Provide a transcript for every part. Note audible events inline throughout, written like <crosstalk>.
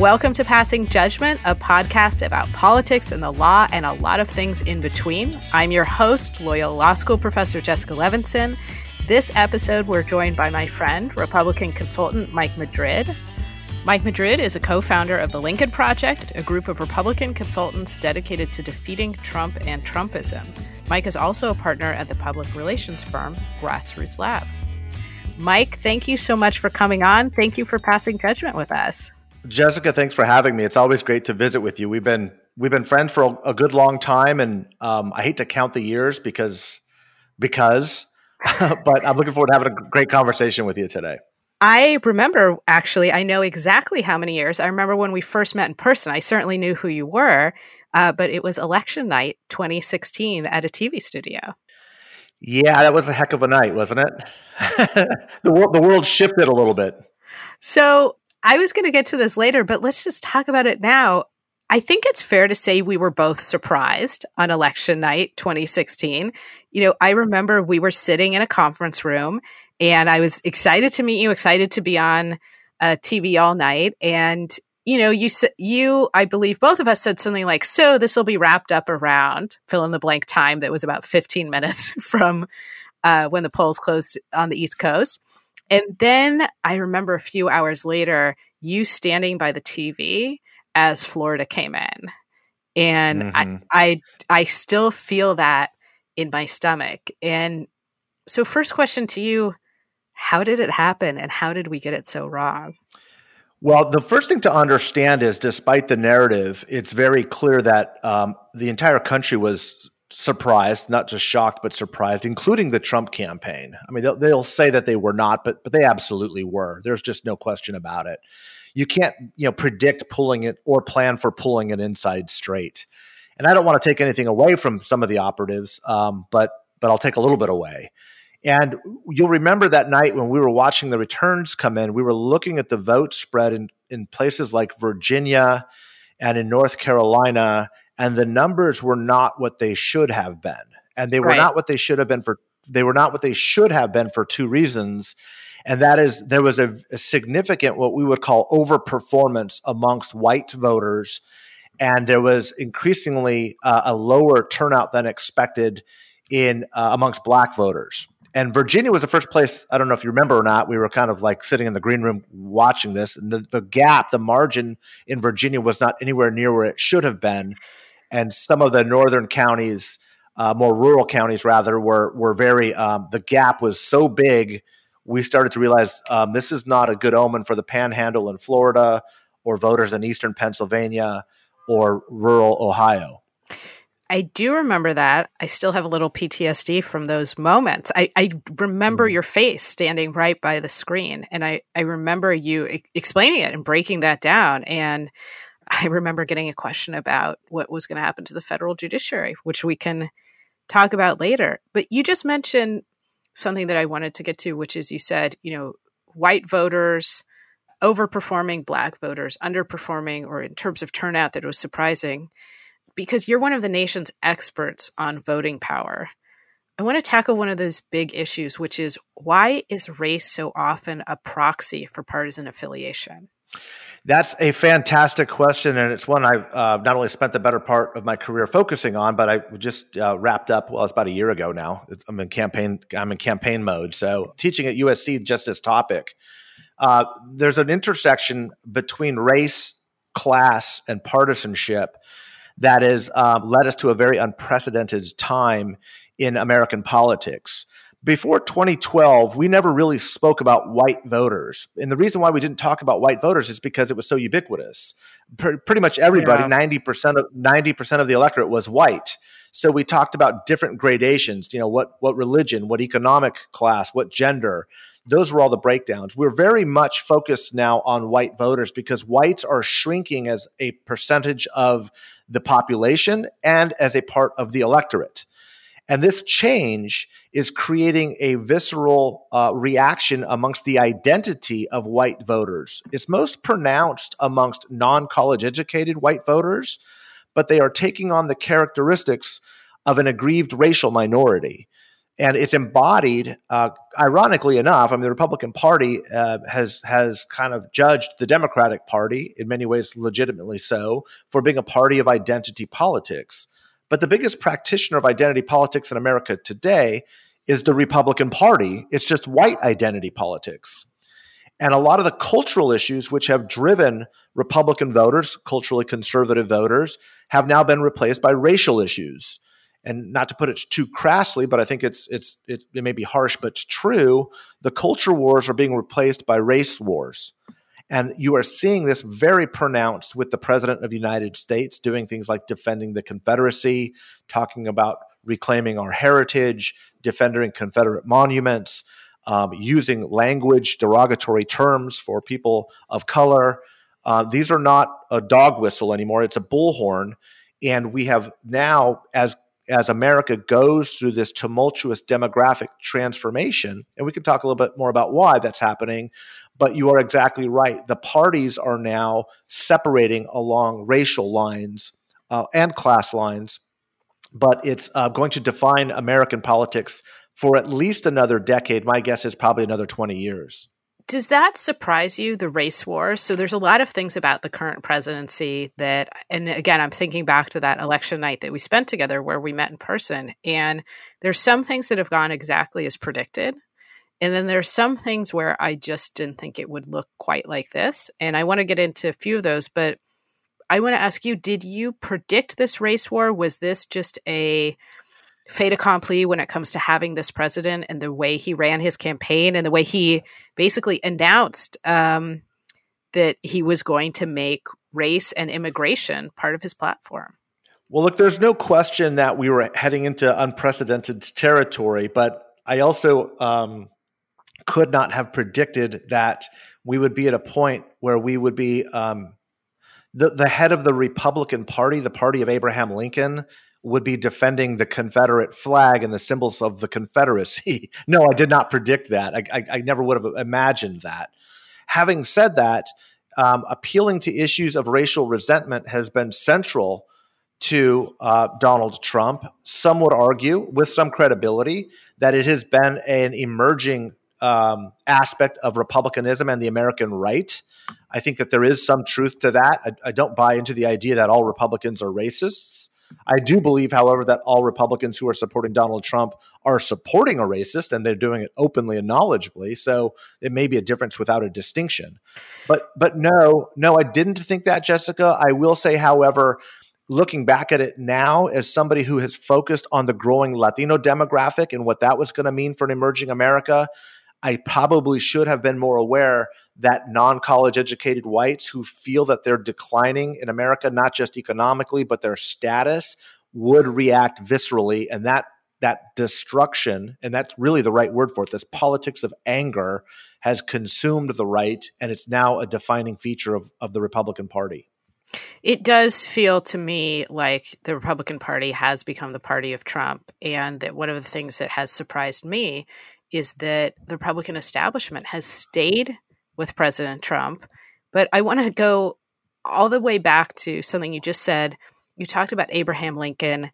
Welcome to Passing Judgment, a podcast about politics and the law and a lot of things in between. I'm your host, Loyola Law School professor Jessica Levinson. This episode, we're joined by my friend, Republican consultant Mike Madrid. Mike Madrid is a co founder of the Lincoln Project, a group of Republican consultants dedicated to defeating Trump and Trumpism. Mike is also a partner at the public relations firm Grassroots Lab. Mike, thank you so much for coming on. Thank you for passing judgment with us. Jessica, thanks for having me. It's always great to visit with you. We've been we've been friends for a, good long time, and um, I hate to count the years because because, <laughs> but I'm looking forward to having a great conversation with you today. I remember actually, I know exactly how many years. I remember when we first met in person. I certainly knew who you were, uh, but it was election night 2016 at a TV studio. Yeah, that was a heck of a night, wasn't it? <laughs> the world the world shifted a little bit. So I was going to get to this later, but let's just talk about it now. I think it's fair to say we were both surprised on election night 2016. You know, I remember we were sitting in a conference room and I was excited to meet you, excited to be on uh, TV all night. And, you know, you, you, I believe both of us said something like, so this will be wrapped up around fill in the blank time that was about 15 minutes <laughs> from uh, when the polls closed on the East Coast. And then I remember a few hours later, you standing by the TV as Florida came in. And mm-hmm. I, I I still feel that in my stomach. And so first question to you, how did it happen and how did we get it so wrong? Well, the first thing to understand is despite the narrative, it's very clear that um, the entire country was surprised, not just shocked, but surprised, including the Trump campaign. I mean, they'll, they'll, say that they were not, but but they absolutely were. There's just no question about it. You can't you know predict pulling it or plan for pulling it inside straight. And I don't want to take anything away from some of the operatives, um, but but I'll take a little bit away. And you'll remember that night when we were watching the returns come in, we were looking at the vote spread in, in places like Virginia and in North Carolina and the numbers were not what they should have been and they were right. not what they should have been for they were not what they should have been for two reasons and that is there was a, a significant what we would call overperformance amongst white voters and there was increasingly uh, a lower turnout than expected in uh, amongst black voters and Virginia was the first place. I don't know if you remember or not. We were kind of like sitting in the green room watching this, and the, the gap, the margin in Virginia was not anywhere near where it should have been and some of the northern counties, uh, more rural counties rather, were were very. Um, the gap was so big, we started to realize um, this is not a good omen for the Panhandle in Florida, or voters in eastern Pennsylvania, or rural Ohio. I do remember that. I still have a little PTSD from those moments. I, I remember mm. your face standing right by the screen, and I, I remember you I- explaining it and breaking that down. And I remember getting a question about what was going to happen to the federal judiciary, which we can talk about later. But you just mentioned something that I wanted to get to, which is you said, you know, white voters overperforming black voters, underperforming, or in terms of turnout, that was surprising because you're one of the nation's experts on voting power. I want to tackle one of those big issues, which is why is race so often a proxy for partisan affiliation? That's a fantastic question, and it's one I've uh, not only spent the better part of my career focusing on, but I just uh, wrapped up. Well, it's about a year ago now. I'm in campaign. I'm in campaign mode. So teaching at USC just as topic. Uh, there's an intersection between race, class, and partisanship that has uh, led us to a very unprecedented time in American politics before 2012, we never really spoke about white voters. And the reason why we didn't talk about white voters is because it was so ubiquitous. P- pretty much everybody, yeah. 90% of 90% of the electorate was white. So we talked about different gradations, you know, what what religion, what economic class, what gender. Those were all the breakdowns. We're very much focused now on white voters because whites are shrinking as a percentage of the population and as a part of the electorate. And this change is creating a visceral uh, reaction amongst the identity of white voters. It's most pronounced amongst non college educated white voters, but they are taking on the characteristics of an aggrieved racial minority. and it's embodied. Uh, ironically enough, I mean, the Republican Party uh, has has kind of judged the Democratic Party in many ways, legitimately so, for being a party of identity politics. But the biggest practitioner of identity politics in America today is the Republican Party. It's just white identity politics. And a lot of the cultural issues which have driven Republican voters, culturally conservative voters, have now been replaced by racial issues and not to put it too crassly, but I think it's it's it, it may be harsh, but it's true. The culture wars are being replaced by race wars. And you are seeing this very pronounced with the president of the United States doing things like defending the Confederacy, talking about reclaiming our heritage, defending Confederate monuments, um, using language, derogatory terms for people of color. Uh, these are not a dog whistle anymore, it's a bullhorn. And we have now, as as America goes through this tumultuous demographic transformation, and we can talk a little bit more about why that's happening, but you are exactly right. The parties are now separating along racial lines uh, and class lines, but it's uh, going to define American politics for at least another decade. My guess is probably another 20 years. Does that surprise you, the race war? So there's a lot of things about the current presidency that, and again, I'm thinking back to that election night that we spent together where we met in person. And there's some things that have gone exactly as predicted. And then there's some things where I just didn't think it would look quite like this. And I want to get into a few of those, but I want to ask you, did you predict this race war? Was this just a fait accompli when it comes to having this president and the way he ran his campaign and the way he basically announced um, that he was going to make race and immigration part of his platform. Well, look, there's no question that we were heading into unprecedented territory, but I also um, could not have predicted that we would be at a point where we would be um, the, the head of the Republican Party, the party of Abraham Lincoln, would be defending the Confederate flag and the symbols of the Confederacy. <laughs> no, I did not predict that. I, I, I, never would have imagined that. Having said that, um, appealing to issues of racial resentment has been central to uh, Donald Trump. Some would argue, with some credibility, that it has been an emerging um, aspect of republicanism and the American right. I think that there is some truth to that. I, I don't buy into the idea that all Republicans are racists. I do believe, however, that all Republicans who are supporting Donald Trump are supporting a racist and they're doing it openly and knowledgeably. So it may be a difference without a distinction. But but no, no, I didn't think that, Jessica. I will say, however, looking back at it now as somebody who has focused on the growing Latino demographic and what that was going to mean for an emerging America, I probably should have been more aware that non college educated whites who feel that they're declining in America, not just economically, but their status, would react viscerally. And that that destruction, and that's really the right word for it, this politics of anger has consumed the right, and it's now a defining feature of, of the Republican Party. It does feel to me like the Republican Party has become the party of Trump, and that one of the things that has surprised me is that the Republican establishment has stayed with President Trump. But I want to go all the way back to something you just said. You talked about Abraham Lincoln.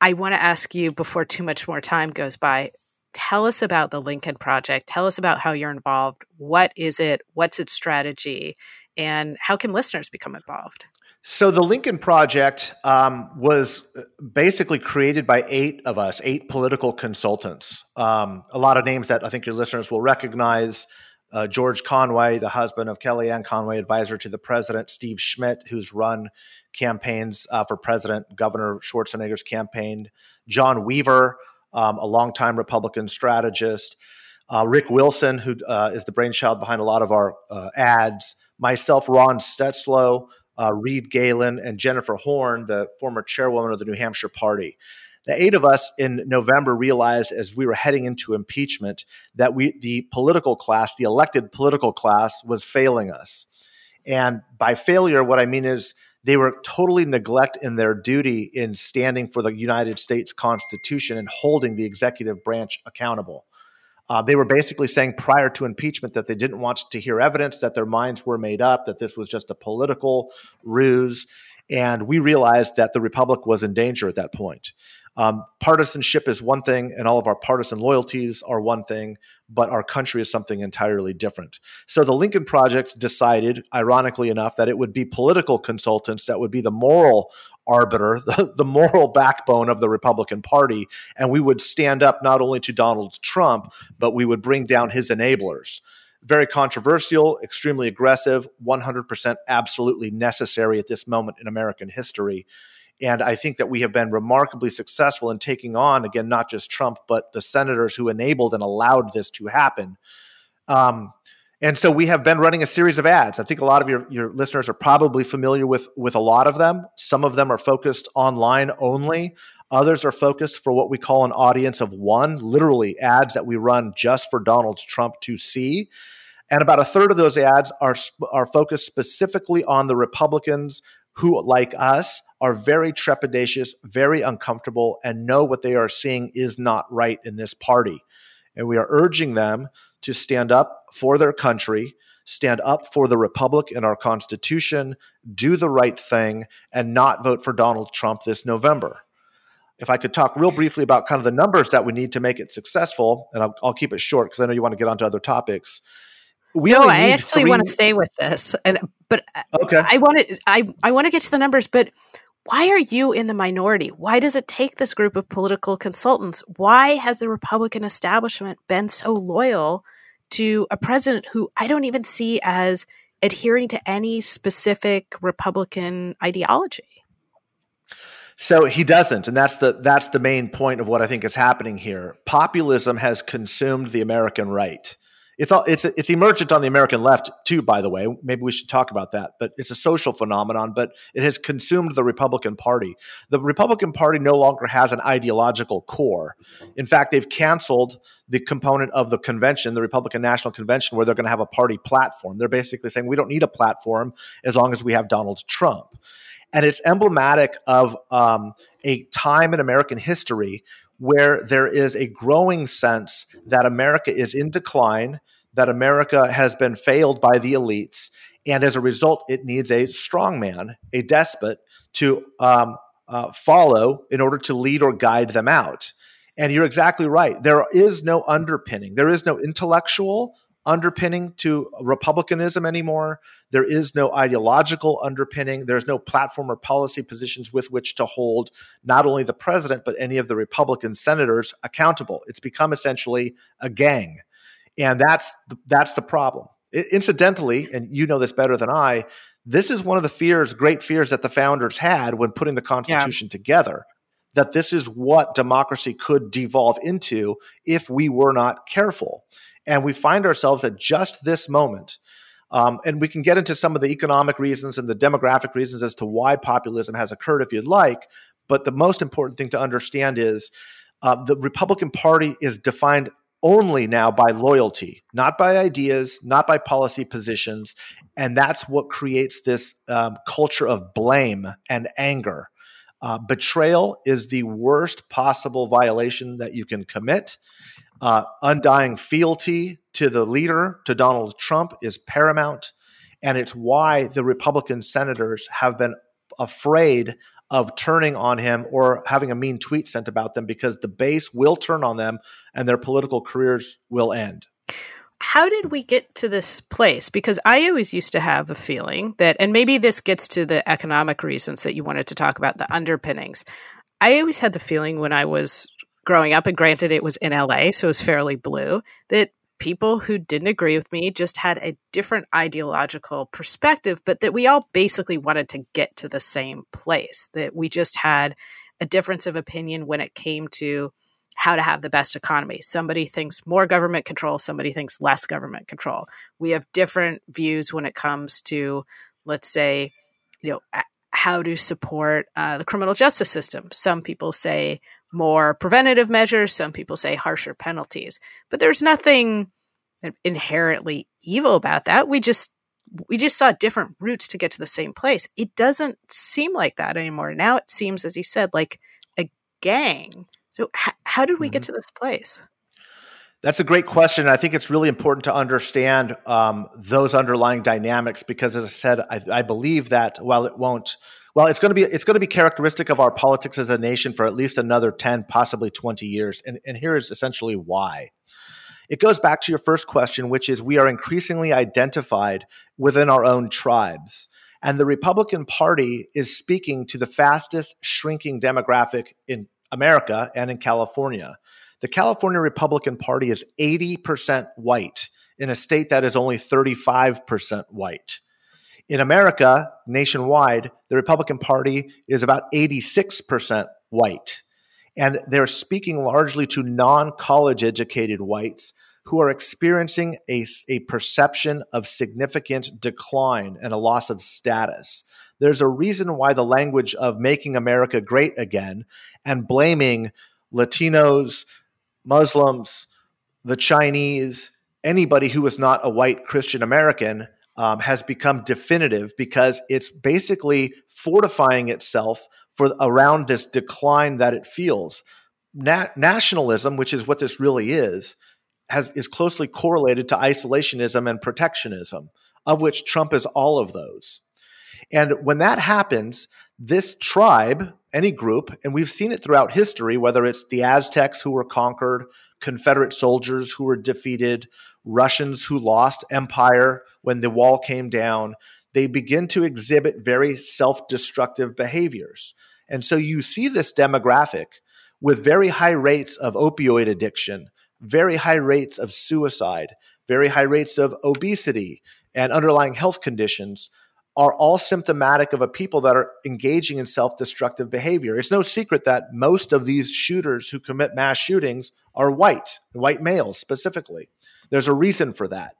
I want to ask you before too much more time goes by tell us about the Lincoln Project. Tell us about how you're involved. What is it? What's its strategy? And how can listeners become involved? So, the Lincoln Project um, was basically created by eight of us, eight political consultants. Um, a lot of names that I think your listeners will recognize uh, George Conway, the husband of Kellyanne Conway, advisor to the president, Steve Schmidt, who's run campaigns uh, for president, Governor Schwarzenegger's campaign, John Weaver, um, a longtime Republican strategist, uh, Rick Wilson, who uh, is the brainchild behind a lot of our uh, ads, myself, Ron Steslow, uh, Reed Galen, and Jennifer Horn, the former chairwoman of the New Hampshire Party. The eight of us in November realized as we were heading into impeachment that we, the political class, the elected political class, was failing us. And by failure, what I mean is they were totally neglect in their duty in standing for the United States Constitution and holding the executive branch accountable. Uh, they were basically saying prior to impeachment that they didn't want to hear evidence, that their minds were made up, that this was just a political ruse. And we realized that the Republic was in danger at that point. Um, partisanship is one thing, and all of our partisan loyalties are one thing, but our country is something entirely different. So the Lincoln Project decided, ironically enough, that it would be political consultants that would be the moral arbiter, <laughs> the, the moral backbone of the Republican Party, and we would stand up not only to Donald Trump, but we would bring down his enablers very controversial, extremely aggressive, 100% absolutely necessary at this moment in American history. And I think that we have been remarkably successful in taking on, again, not just Trump, but the senators who enabled and allowed this to happen. Um, and so we have been running a series of ads. I think a lot of your, your listeners are probably familiar with, with a lot of them. Some of them are focused online only. Others are focused for what we call an audience of one, literally ads that we run just for Donald Trump to see. And about a third of those ads are, are focused specifically on the Republicans who, like us, are very trepidatious, very uncomfortable, and know what they are seeing is not right in this party. And we are urging them to stand up for their country, stand up for the Republic and our Constitution, do the right thing, and not vote for Donald Trump this November if I could talk real briefly about kind of the numbers that we need to make it successful, and I'll, I'll keep it short because I know you want to get onto other topics. We no, I actually three... want to stay with this, and but okay. I want to I I want to get to the numbers, but why are you in the minority? Why does it take this group of political consultants? Why has the Republican establishment been so loyal to a president who I don't even see as adhering to any specific Republican ideology? So he doesn't, and that's the that's the main point of what I think is happening here. Populism has consumed the American right. It's all it's it's emergent on the American left too. By the way, maybe we should talk about that. But it's a social phenomenon. But it has consumed the Republican Party. The Republican Party no longer has an ideological core. In fact, they've canceled the component of the convention, the Republican National Convention, where they're going to have a party platform. They're basically saying we don't need a platform as long as we have Donald Trump and it's emblematic of um, a time in American history where there is a growing sense that America is in decline, that America has been failed by the elites, and as a result, it needs a strongman, a despot, to um, uh, follow in order to lead or guide them out. And you're exactly right. There is no underpinning. There is no intellectual underpinning to republicanism anymore. There is no ideological underpinning. There's no platform or policy positions with which to hold not only the president, but any of the Republican senators accountable. It's become essentially a gang. And that's the, that's the problem. It, incidentally, and you know this better than I, this is one of the fears, great fears that the founders had when putting the Constitution yeah. together. That this is what democracy could devolve into if we were not careful. And we find ourselves at just this moment. Um, and we can get into some of the economic reasons and the demographic reasons as to why populism has occurred if you'd like. But the most important thing to understand is uh, the Republican Party is defined only now by loyalty, not by ideas, not by policy positions. And that's what creates this um, culture of blame and anger. Uh, betrayal is the worst possible violation that you can commit. Uh, undying fealty to the leader, to Donald Trump, is paramount. And it's why the Republican senators have been afraid of turning on him or having a mean tweet sent about them because the base will turn on them and their political careers will end. How did we get to this place? Because I always used to have a feeling that, and maybe this gets to the economic reasons that you wanted to talk about, the underpinnings. I always had the feeling when I was growing up, and granted it was in LA, so it was fairly blue, that people who didn't agree with me just had a different ideological perspective, but that we all basically wanted to get to the same place, that we just had a difference of opinion when it came to how to have the best economy. Somebody thinks more government control, somebody thinks less government control. We have different views when it comes to, let's say, you know, how to support uh, the criminal justice system. Some people say, more preventative measures. Some people say harsher penalties, but there's nothing inherently evil about that. We just we just saw different routes to get to the same place. It doesn't seem like that anymore. Now it seems, as you said, like a gang. So h- how did we mm-hmm. get to this place? That's a great question. I think it's really important to understand um, those underlying dynamics because, as I said, I, I believe that while it won't well, it's going to be it's going to be characteristic of our politics as a nation for at least another 10, possibly 20 years. And, and here is essentially why. It goes back to your first question, which is we are increasingly identified within our own tribes. And the Republican Party is speaking to the fastest shrinking demographic in America and in California. The California Republican Party is 80% white in a state that is only 35% white. In America, nationwide, the Republican Party is about 86% white. And they're speaking largely to non college educated whites who are experiencing a, a perception of significant decline and a loss of status. There's a reason why the language of making America great again and blaming Latinos, Muslims, the Chinese, anybody who is not a white Christian American um, has become definitive because it's basically fortifying itself for around this decline that it feels. Na- nationalism, which is what this really is, has is closely correlated to isolationism and protectionism, of which Trump is all of those. And when that happens, this tribe, any group, and we've seen it throughout history, whether it's the Aztecs who were conquered, Confederate soldiers who were defeated, Russians who lost empire when the wall came down, they begin to exhibit very self destructive behaviors. And so you see this demographic with very high rates of opioid addiction, very high rates of suicide, very high rates of obesity and underlying health conditions are all symptomatic of a people that are engaging in self destructive behavior. It's no secret that most of these shooters who commit mass shootings are white, white males specifically. There's a reason for that.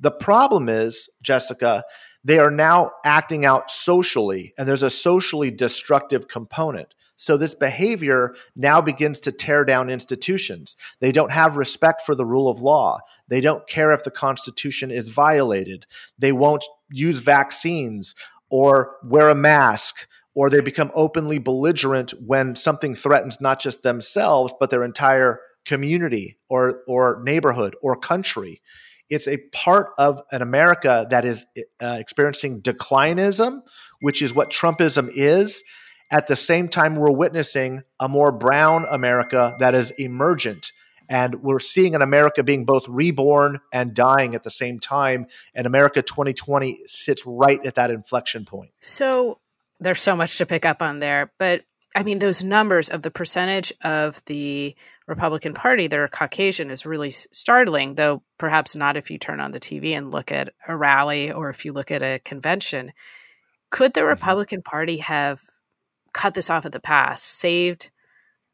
The problem is, Jessica, they are now acting out socially, and there's a socially destructive component. So this behavior now begins to tear down institutions. They don't have respect for the rule of law. They don't care if the Constitution is violated. They won't use vaccines or wear a mask, or they become openly belligerent when something threatens not just themselves, but their entire community or or neighborhood or country. It's a part of an America that is uh, experiencing declinism, which is what Trumpism is. At the same time, we're witnessing a more brown America that is emergent. And we're seeing an America being both reborn and dying at the same time. And America 2020 sits right at that inflection point. So there's so much to pick up on there. But I mean, those numbers of the percentage of the Republican Party that are Caucasian is really startling, though perhaps not if you turn on the TV and look at a rally or if you look at a convention. Could the mm-hmm. Republican Party have cut this off at the pass, saved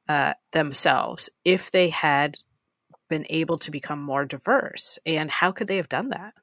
uh, themselves if they had been able to become more diverse? And how could they have done that?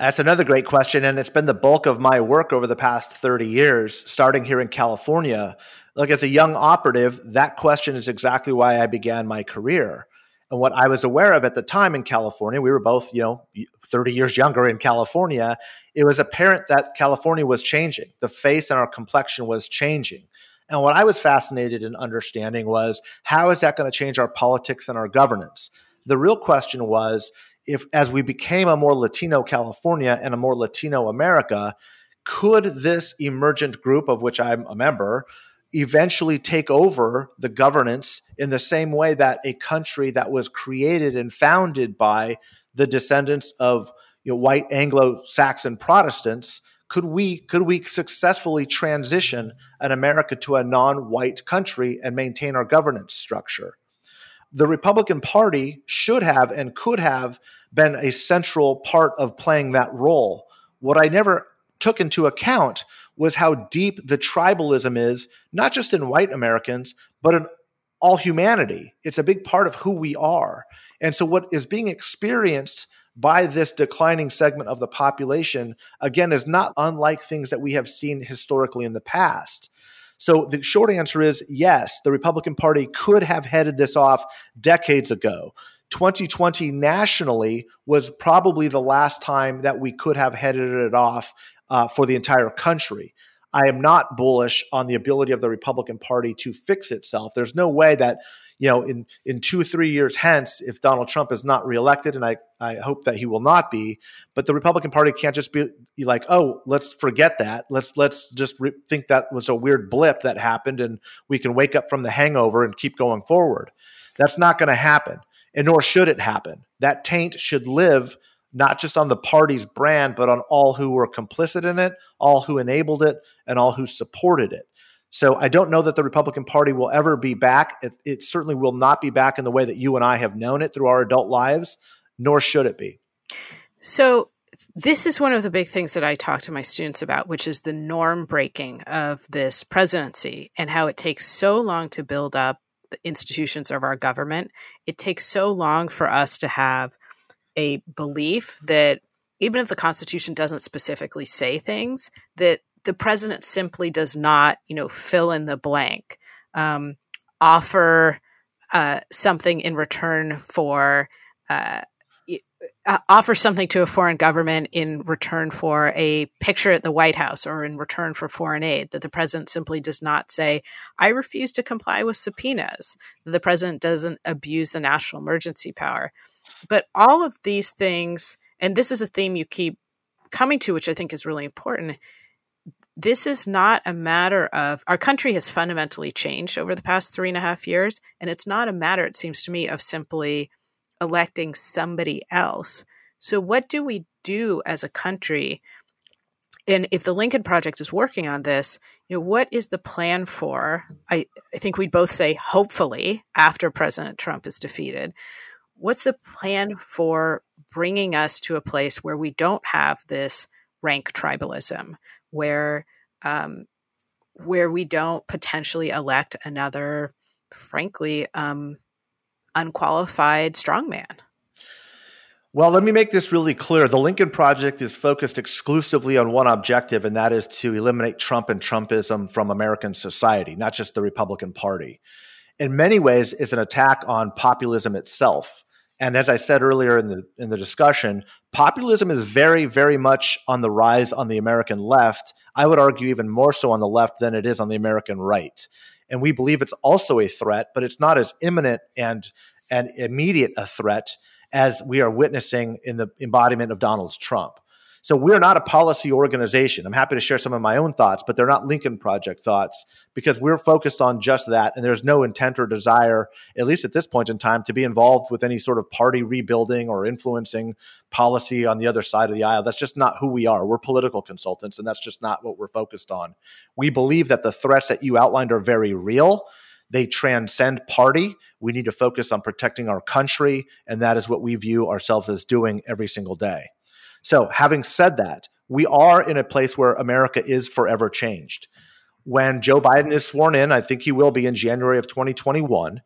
That's another great question. And it's been the bulk of my work over the past 30 years, starting here in California, Look, as a young operative, that question is exactly why I began my career. And what I was aware of at the time in California, we were both, you know, 30 years younger in California, it was apparent that California was changing. The face and our complexion was changing. And what I was fascinated in understanding was how is that going to change our politics and our governance? The real question was if, as we became a more Latino California and a more Latino America, could this emergent group of which I'm a member eventually take over the governance in the same way that a country that was created and founded by the descendants of you know, white Anglo-Saxon Protestants could we could we successfully transition an America to a non-white country and maintain our governance structure? The Republican Party should have and could have been a central part of playing that role. What I never took into account was how deep the tribalism is, not just in white Americans, but in all humanity. It's a big part of who we are. And so, what is being experienced by this declining segment of the population, again, is not unlike things that we have seen historically in the past. So, the short answer is yes, the Republican Party could have headed this off decades ago. 2020 nationally was probably the last time that we could have headed it off uh, for the entire country. I am not bullish on the ability of the Republican Party to fix itself. There's no way that you know, in in two three years hence, if Donald Trump is not reelected, and I I hope that he will not be, but the Republican Party can't just be, be like, oh, let's forget that. Let's let's just re- think that was a weird blip that happened, and we can wake up from the hangover and keep going forward. That's not going to happen, and nor should it happen. That taint should live not just on the party's brand, but on all who were complicit in it, all who enabled it, and all who supported it. So I don't know that the Republican Party will ever be back. It, it, certainly will not be back in the way that you and I have known it through our adult lives, nor should it be. So this is one of the big things that I talk to my students about, which is the norm breaking of this presidency and how it takes so long to build up the institutions of our government. It takes so long for us to have a belief that even if the Constitution doesn't specifically say things, that the president simply does not, you know, fill in the blank, um, offer uh, something in return for. Uh, uh, offer something to a foreign government in return for a picture at the White House or in return for foreign aid. That the president simply does not say, I refuse to comply with subpoenas. That the president doesn't abuse the national emergency power. But all of these things, and this is a theme you keep coming to, which I think is really important. This is not a matter of our country has fundamentally changed over the past three and a half years. And it's not a matter, it seems to me, of simply electing somebody else. So, what do we do as a country? And if the Lincoln Project is working on this, you know, what is the plan for? I, I think we'd both say, hopefully, after President Trump is defeated, what's the plan for bringing us to a place where we don't have this rank tribalism, where um, where we don't potentially elect another, frankly, um, unqualified strongman? Well, let me make this really clear. The Lincoln Project is focused exclusively on one objective, and that is to eliminate Trump and Trumpism from American society, not just the Republican Party. In many ways, it's an attack on populism itself. And as I said earlier in the in the discussion, populism is very, very much on the rise on the American left. I would argue even more so on the left than it is on the American right. And we believe it's also a threat, but it's not as imminent and and immediate a threat as we are witnessing in the embodiment of Donald Trump. So we're not a policy organization. I'm happy to share some of my own thoughts, but they're not Lincoln Project thoughts because we're focused on just that. And there's no intent or desire, at least at this point in time, to be involved with any sort of party rebuilding or influencing policy on the other side of the aisle. That's just not who we are. We're political consultants, and that's just not what we're focused on. We believe that the threats that you outlined are very real. They transcend party. We need to focus on protecting our country, and that is what we view ourselves as doing every single day. So, having said that, we are in a place where America is forever changed. When Joe Biden is sworn in, I think he will be in January of 2021.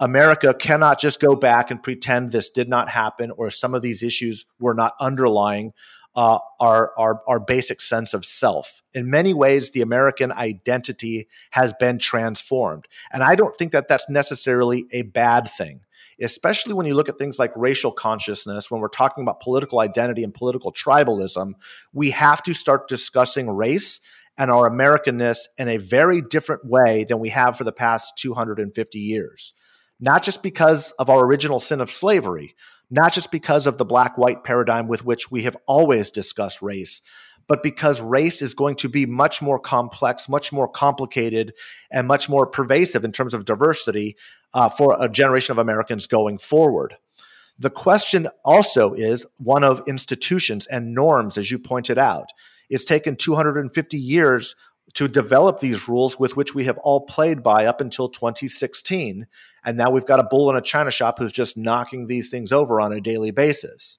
America cannot just go back and pretend this did not happen or some of these issues were not underlying uh, our, our, our basic sense of self. In many ways, the American identity has been transformed. And I don't think that that's necessarily a bad thing especially when you look at things like racial consciousness, when we're talking about political identity and political tribalism, we have to start discussing race and our Americanness in a very different way than we have for the past 250 years. Not just because of our original sin of slavery, not just because of the black white paradigm with which we have always discussed race, but because race is going to be much more complex, much more complicated, and much more pervasive in terms of diversity uh, for a generation of Americans going forward. The question also is one of institutions and norms, as you pointed out. It's taken 250 years to develop these rules with which we have all played by up until 2016. And now we've got a bull in a china shop who's just knocking these things over on a daily basis.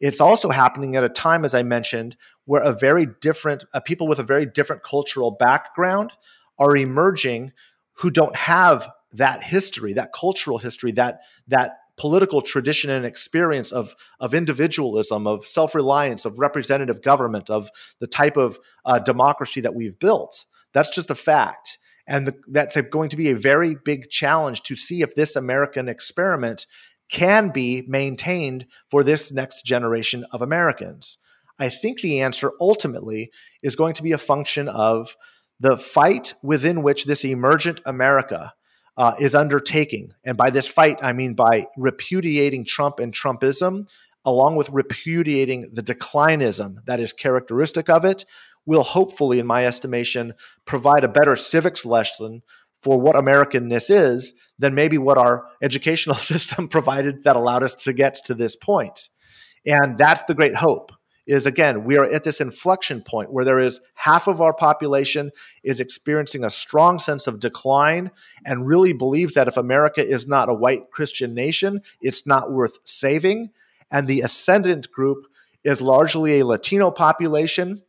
It's also happening at a time, as I mentioned, where a very different uh, people with a very different cultural background are emerging who don't have that history, that cultural history, that that political tradition and experience of of individualism, of self reliance, of representative government, of the type of uh, democracy that we've built. That's just a fact. And the, that's a, going to be a very big challenge to see if this American experiment can be maintained for this next generation of Americans? I think the answer ultimately is going to be a function of the fight within which this emergent America uh, is undertaking. And by this fight, I mean by repudiating Trump and Trumpism, along with repudiating the declinism that is characteristic of it, will hopefully, in my estimation, provide a better civics lesson for what Americanness is than maybe what our educational <laughs> system provided that allowed us to get to this point. And that's the great hope is again, we are at this inflection point where there is half of our population is experiencing a strong sense of decline and really believes that if America is not a white Christian nation, it's not worth saving. And the ascendant group is largely a Latino population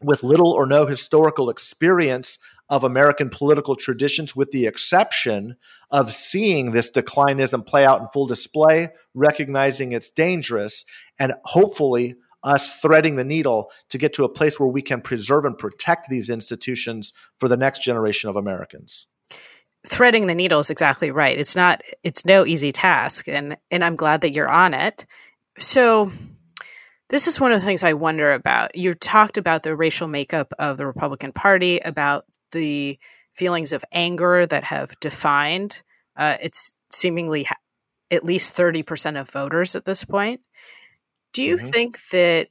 with little or no historical experience of American political traditions, with the exception of seeing this declinism play out in full display, recognizing it's dangerous, and hopefully us threading the needle to get to a place where we can preserve and protect these institutions for the next generation of Americans. Threading the needle is exactly right. It's not it's no easy task and and I'm glad that you're on it. So this is one of the things I wonder about. You talked about the racial makeup of the Republican Party, about the feelings of anger that have defined uh, it's seemingly ha- at least 30% of voters at this point. Do you mm-hmm. think that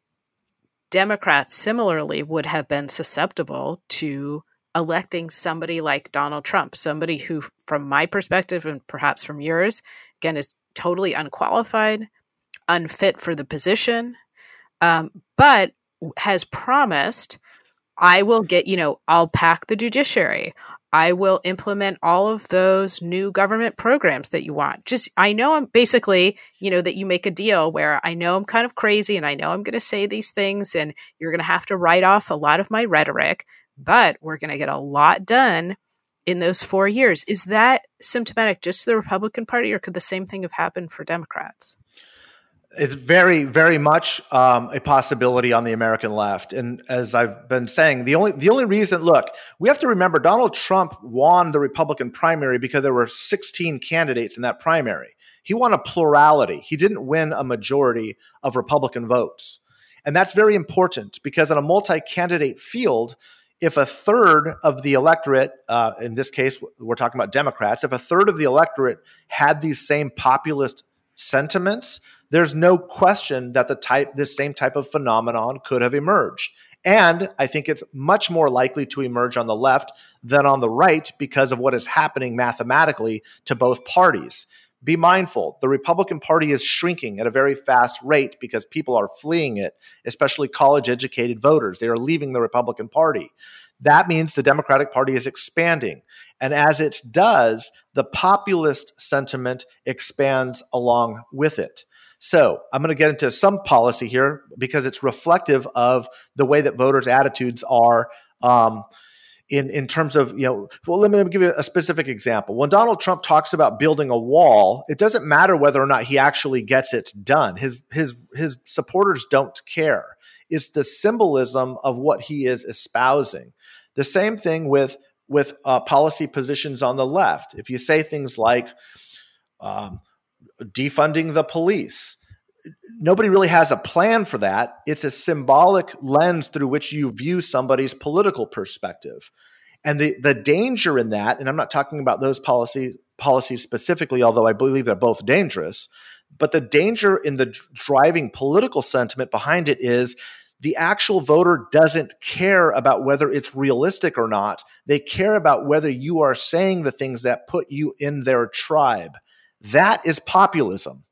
Democrats similarly would have been susceptible to electing somebody like Donald Trump, somebody who, from my perspective and perhaps from yours, again, is totally unqualified, unfit for the position, um, but has promised, I will get, you know, I'll pack the judiciary. I will implement all of those new government programs that you want. Just, I know I'm basically, you know, that you make a deal where I know I'm kind of crazy and I know I'm going to say these things and you're going to have to write off a lot of my rhetoric, but we're going to get a lot done in those four years. Is that symptomatic just to the Republican Party or could the same thing have happened for Democrats? It's very, very much um, a possibility on the American left, and as I've been saying, the only the only reason, look, we have to remember Donald Trump won the Republican primary because there were 16 candidates in that primary. He won a plurality. He didn't win a majority of Republican votes, and that's very important because in a multi-candidate field, if a third of the electorate, uh, in this case, we're talking about Democrats, if a third of the electorate had these same populist sentiments, there's no question that the type this same type of phenomenon could have emerged. And I think it's much more likely to emerge on the left than on the right because of what is happening mathematically to both parties. Be mindful, the Republican Party is shrinking at a very fast rate because people are fleeing it, especially college educated voters. They are leaving the Republican Party. That means the Democratic Party is expanding. And as it does, the populist sentiment expands along with it. So I'm going to get into some policy here because it's reflective of the way that voters' attitudes are. Um, in, in terms of, you know, well, let me, let me give you a specific example. When Donald Trump talks about building a wall, it doesn't matter whether or not he actually gets it done. His, his, his supporters don't care. It's the symbolism of what he is espousing. The same thing with, with uh, policy positions on the left. If you say things like, um, defunding the police. Nobody really has a plan for that. It's a symbolic lens through which you view somebody's political perspective. And the, the danger in that, and I'm not talking about those policy, policies specifically, although I believe they're both dangerous, but the danger in the driving political sentiment behind it is the actual voter doesn't care about whether it's realistic or not. They care about whether you are saying the things that put you in their tribe. That is populism.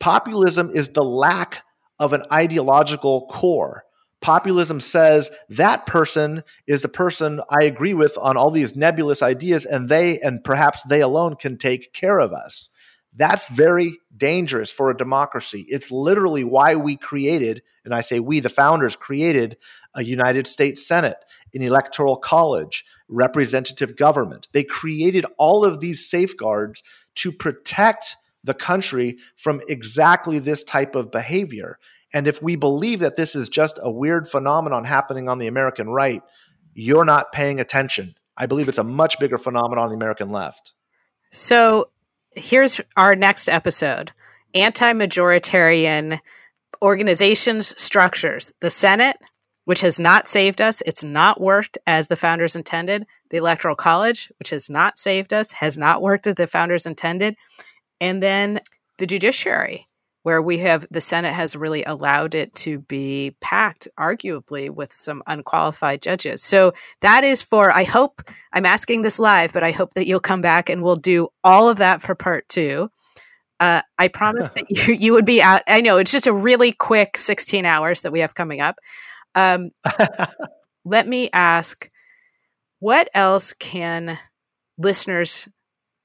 Populism is the lack of an ideological core. Populism says that person is the person I agree with on all these nebulous ideas, and they and perhaps they alone can take care of us. That's very dangerous for a democracy. It's literally why we created, and I say we, the founders, created a United States Senate, an electoral college, representative government. They created all of these safeguards to protect the country from exactly this type of behavior. And if we believe that this is just a weird phenomenon happening on the American right, you're not paying attention. I believe it's a much bigger phenomenon on the American left. So here's our next episode anti majoritarian organizations, structures, the Senate, which has not saved us. It's not worked as the founders intended. The Electoral College, which has not saved us, has not worked as the founders intended. And then the judiciary, where we have the Senate has really allowed it to be packed, arguably, with some unqualified judges. So that is for, I hope, I'm asking this live, but I hope that you'll come back and we'll do all of that for part two. Uh, I promise <laughs> that you, you would be out. I know it's just a really quick 16 hours that we have coming up. Um, <laughs> let me ask what else can listeners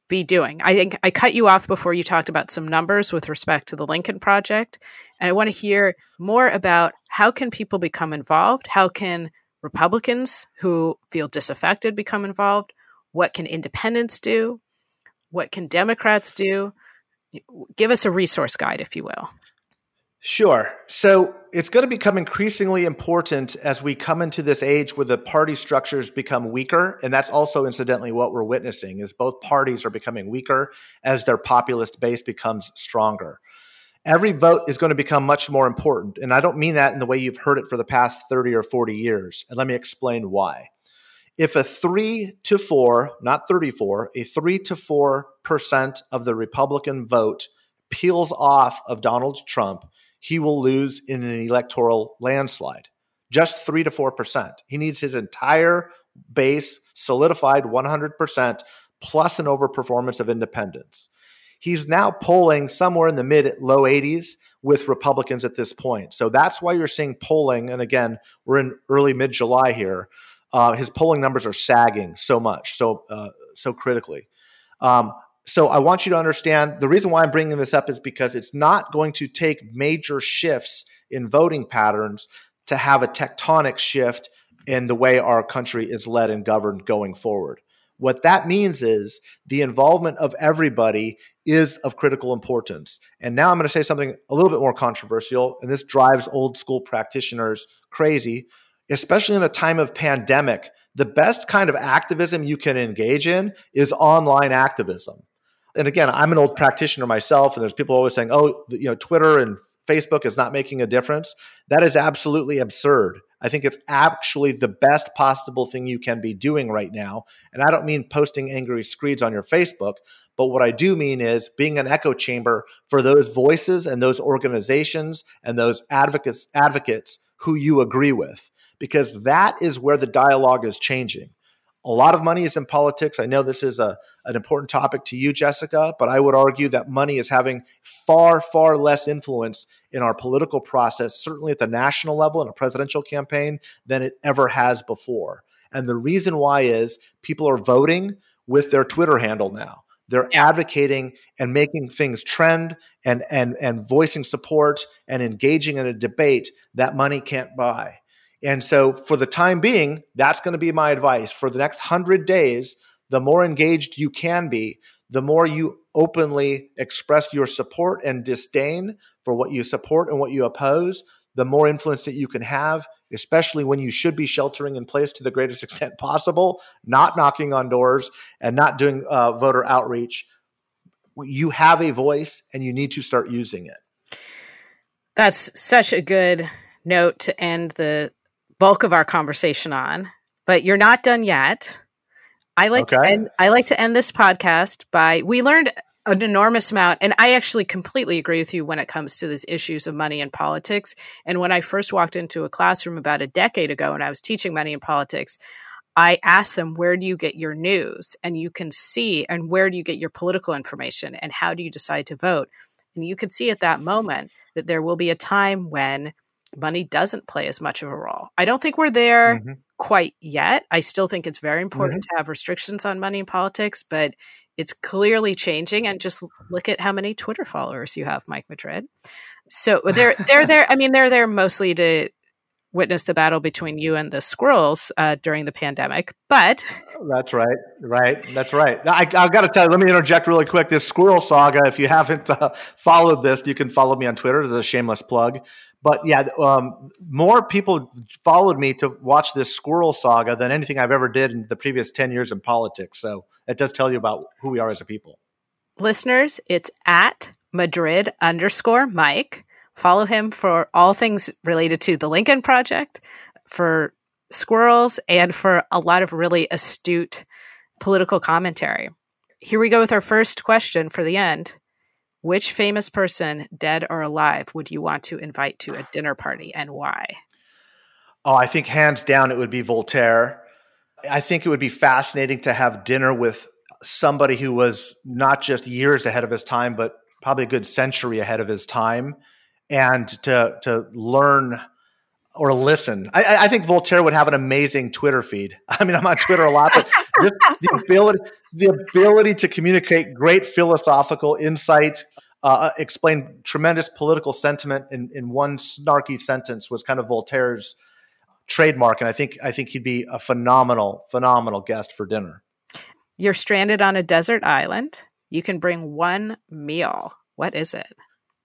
be doing? I think I cut you off before you talked about some numbers with respect to the Lincoln Project. And I want to hear more about how can people become involved? How can Republicans who feel disaffected become involved? What can independents do? What can Democrats do? Give us a resource guide, if you will. Sure. So it's going to become increasingly important as we come into this age where the party structures become weaker. And that's also incidentally what we're witnessing is both parties are becoming weaker as their populist base becomes stronger. Every vote is going to become much more important. And I don't mean that in the way you've heard it for the past 30 or 40 years. And let me explain why. If a three to four, not 34, a three to four percent of the Republican vote peels off of Donald Trump, he will lose in an electoral landslide. Just 3 to 4%. He needs his entire base solidified 100% plus an overperformance of independents. He's now polling somewhere in the mid low 80s with Republicans at this point. So that's why you're seeing polling. And again, we're in early mid July here. Uh, his polling numbers are sagging so much, so uh, so critically. Um, so I want you to understand the reason why I'm bringing this up is because it's not going to take major shifts in voting patterns to have a tectonic shift in the way our country is led and governed going forward. What that means is the involvement of everybody is of critical importance. And now I'm going to say something a little bit more controversial, and this drives old school practitioners crazy, especially in a time of pandemic. The best kind of activism you can engage in is online activism and again, I'm an old practitioner myself, and there's people always saying, "Oh, you know, Twitter and Facebook is not making a difference." That is absolutely absurd. I think it's actually the best possible thing you can be doing right now. And I don't mean posting angry screeds on your Facebook, but what I do mean is being an echo chamber for those voices and those organizations and those advocates advocates who you agree with because that is where the dialogue is changing. A lot of money is in politics. I know this is a, an important topic to you, Jessica, but I would argue that money is having far, far less influence in our political process, certainly at the national level in a presidential campaign, than it ever has before. And the reason why is people are voting with their Twitter handle now. They're advocating and making things trend and, and, and voicing support and engaging in a debate that money can't buy. And so, for the time being, that's going to be my advice. For the next 100 days, the more engaged you can be, the more you openly express your support and disdain for what you support and what you oppose, the more influence that you can have, especially when you should be sheltering in place to the greatest <laughs> extent possible, not knocking on doors and not doing uh, voter outreach. You have a voice and you need to start using it. That's such a good note to end the bulk of our conversation on, but you're not done yet. I like okay. to end, I like to end this podcast by we learned an enormous amount and I actually completely agree with you when it comes to these issues of money and politics. And when I first walked into a classroom about a decade ago and I was teaching money and politics, I asked them, where do you get your news? And you can see, and where do you get your political information? And how do you decide to vote? And you could see at that moment that there will be a time when money doesn't play as much of a role. I don't think we're there mm-hmm. quite yet. I still think it's very important mm-hmm. to have restrictions on money in politics, but it's clearly changing. And just look at how many Twitter followers you have, Mike Madrid. So they're they're <laughs> there. I mean, they're there mostly to witness the battle between you and the squirrels uh, during the pandemic. But that's right, right, that's right. I, have got to tell you. Let me interject really quick. This squirrel saga. If you haven't uh, followed this, you can follow me on Twitter. There's a shameless plug. But yeah, um, more people followed me to watch this squirrel saga than anything I've ever did in the previous 10 years in politics. So it does tell you about who we are as a people. Listeners, it's at Madrid underscore Mike. Follow him for all things related to the Lincoln Project, for squirrels and for a lot of really astute political commentary. Here we go with our first question for the end. Which famous person, dead or alive, would you want to invite to a dinner party and why? Oh, I think hands down it would be Voltaire. I think it would be fascinating to have dinner with somebody who was not just years ahead of his time, but probably a good century ahead of his time, and to to learn or listen. I, I, think Voltaire would have an amazing Twitter feed. <laughs> I mean, I'm on Twitter a lot, but the <laughs> ability the ability to communicate great philosophical insight, uh, explain tremendous political sentiment in, in one snarky sentence was kind of Voltaire's trademark, and I think I think he'd be a phenomenal phenomenal guest for dinner. You're stranded on a desert island. You can bring one meal. What is it? <sighs>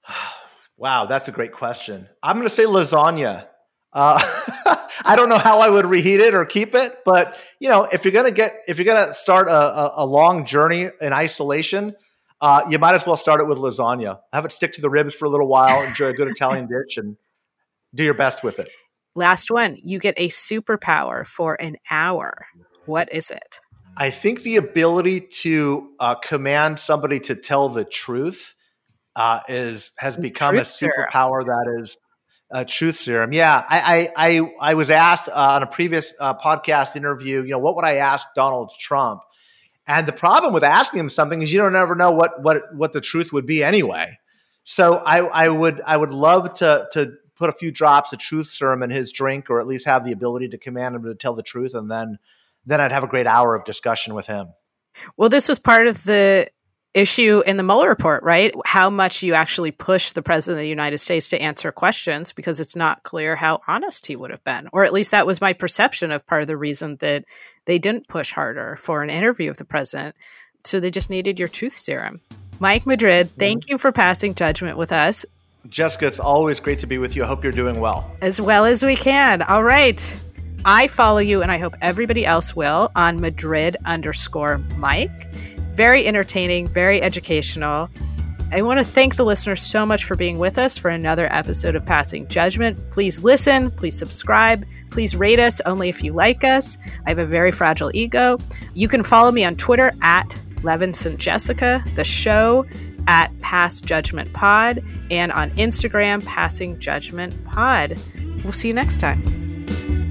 <sighs> <sighs> wow, that's a great question. I'm going to say lasagna. Uh, <laughs> I don't know how I would reheat it or keep it, but you know, if you're gonna get if you're gonna start a, a, a long journey in isolation, uh, you might as well start it with lasagna. Have it stick to the ribs for a little while, enjoy a good Italian dish, and do your best with it. Last one, you get a superpower for an hour. What is it? I think the ability to uh, command somebody to tell the truth uh, is has become a superpower that is a truth serum. Yeah, I I I, I was asked uh, on a previous uh, podcast interview, you know, what would I ask Donald Trump? And the problem with asking him something is you don't ever know what what what the truth would be anyway. So I I would I would love to to put a few drops of truth serum in his drink, or at least have the ability to command him to tell the truth, and then then I'd have a great hour of discussion with him. Well, this was part of the issue in the Mueller report, right? How much you actually push the president of the United States to answer questions because it's not clear how honest he would have been. Or at least that was my perception of part of the reason that they didn't push harder for an interview of the president. So they just needed your truth serum. Mike Madrid, thank mm-hmm. you for passing judgment with us. Jessica, it's always great to be with you. I hope you're doing well. As well as we can. All right. I follow you, and I hope everybody else will, on Madrid underscore Mike. Very entertaining, very educational. I want to thank the listeners so much for being with us for another episode of Passing Judgment. Please listen, please subscribe, please rate us only if you like us. I have a very fragile ego. You can follow me on Twitter at Levinson Jessica, the show at Pass Judgment Pod, and on Instagram, Passing Judgment Pod. We'll see you next time.